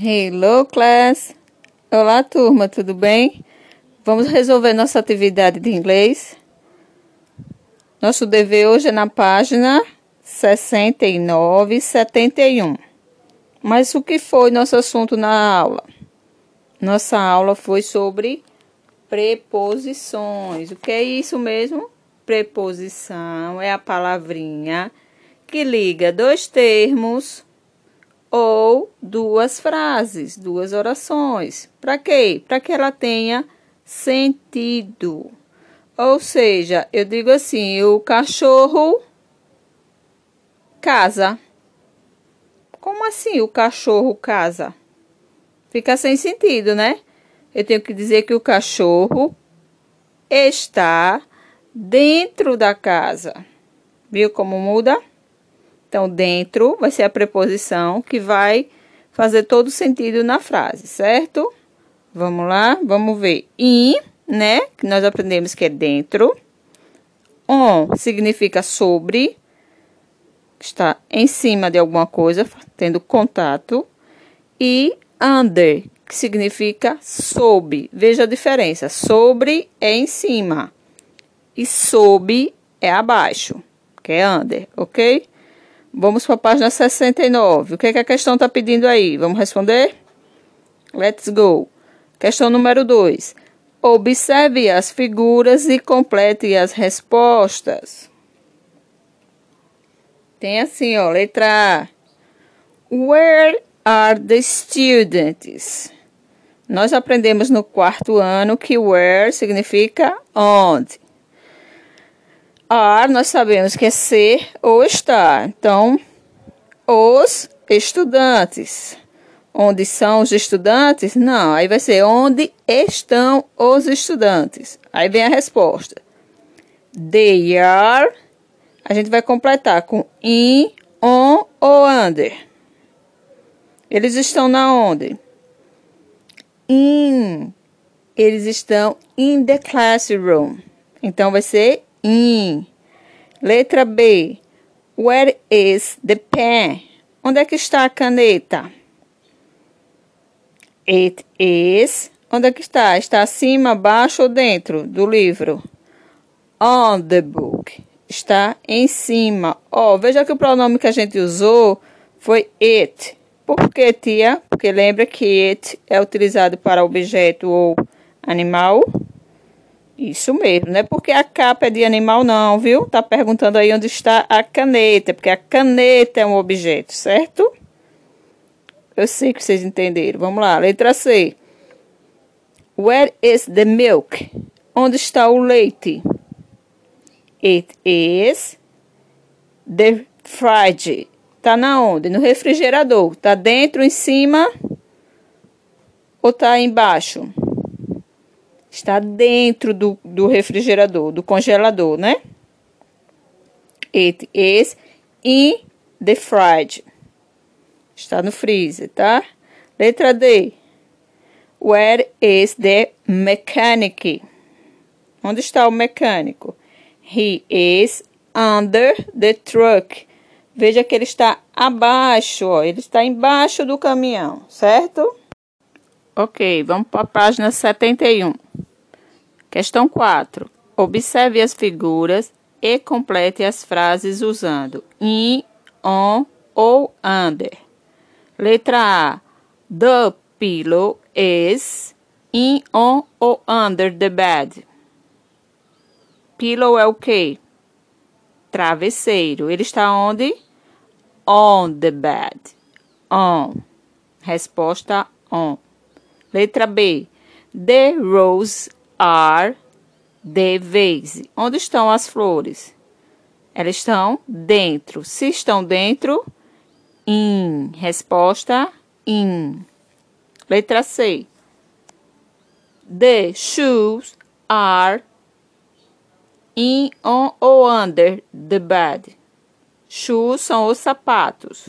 Hello, class! Olá, turma, tudo bem? Vamos resolver nossa atividade de inglês. Nosso dever hoje é na página 69 e 71. Mas o que foi nosso assunto na aula? Nossa aula foi sobre preposições. O que é isso mesmo? Preposição é a palavrinha que liga dois termos ou duas frases, duas orações. Para quê? Para que ela tenha sentido. Ou seja, eu digo assim: o cachorro casa. Como assim o cachorro casa? Fica sem sentido, né? Eu tenho que dizer que o cachorro está dentro da casa. Viu como muda? Então, dentro vai ser a preposição que vai fazer todo sentido na frase, certo? Vamos lá, vamos ver. In, né? Que nós aprendemos que é dentro. On significa sobre, está em cima de alguma coisa, tendo contato. E under, que significa sob. Veja a diferença. Sobre é em cima e sob é abaixo, que é under, ok? Vamos para a página 69. O que, é que a questão está pedindo aí? Vamos responder? Let's go. Questão número 2. Observe as figuras e complete as respostas. Tem assim, ó, letra A. Where are the students? Nós aprendemos no quarto ano que where significa onde are, nós sabemos que é ser ou estar. Então, os estudantes. Onde são os estudantes? Não, aí vai ser onde estão os estudantes. Aí vem a resposta. They are. A gente vai completar com in, on ou under. Eles estão na onde? In. Eles estão in the classroom. Então vai ser in. Letra B. Where is the pen? Onde é que está a caneta? It is. Onde é que está? Está acima, abaixo ou dentro do livro? On the book. Está em cima. Ó, oh, veja que o pronome que a gente usou foi it. Por que, tia? Porque lembra que it é utilizado para objeto ou animal. Isso mesmo, não é porque a capa é de animal, não, viu? Tá perguntando aí onde está a caneta, porque a caneta é um objeto, certo? Eu sei que vocês entenderam. Vamos lá, letra C. Where is the milk? Onde está o leite? It is the fridge. Tá na onde? No refrigerador. Tá dentro, em cima ou tá embaixo? Está dentro do, do refrigerador, do congelador, né? It is in the fridge. Está no freezer, tá? Letra D. Where is the mechanic? Onde está o mecânico? He is under the truck. Veja que ele está abaixo, ó. Ele está embaixo do caminhão, certo? Ok, vamos para a página 71. Questão 4. Observe as figuras e complete as frases usando in, on ou under. Letra A. The pillow is in, on ou under the bed. Pillow é o quê? Travesseiro. Ele está onde? On the bed. On. Resposta on. Letra B. The rose are the vase. Onde estão as flores? Elas estão dentro. Se estão dentro, in. Resposta in. Letra C. The shoes are in, on ou under the bed. Shoes são os sapatos.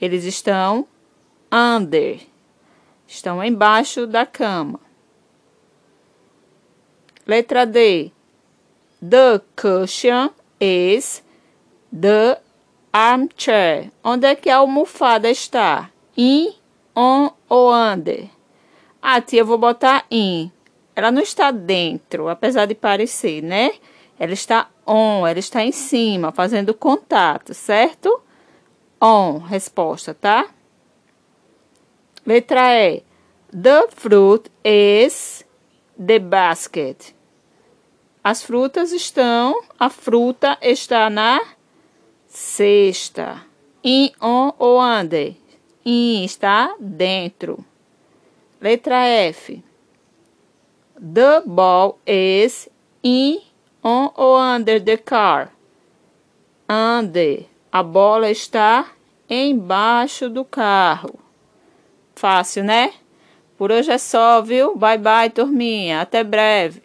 Eles estão under. Estão embaixo da cama. Letra D. The cushion is the armchair. Onde é que a almofada está? In, on ou under? Ah, tia, eu vou botar in. Ela não está dentro, apesar de parecer, né? Ela está on, ela está em cima, fazendo contato, certo? On, resposta, tá? Letra E. The fruit is the basket. As frutas estão, a fruta está na cesta. In, on ou under? In está dentro. Letra F. The ball is in, on ou under the car? Under. A bola está embaixo do carro. Fácil, né? Por hoje é só, viu? Bye bye, turminha. Até breve.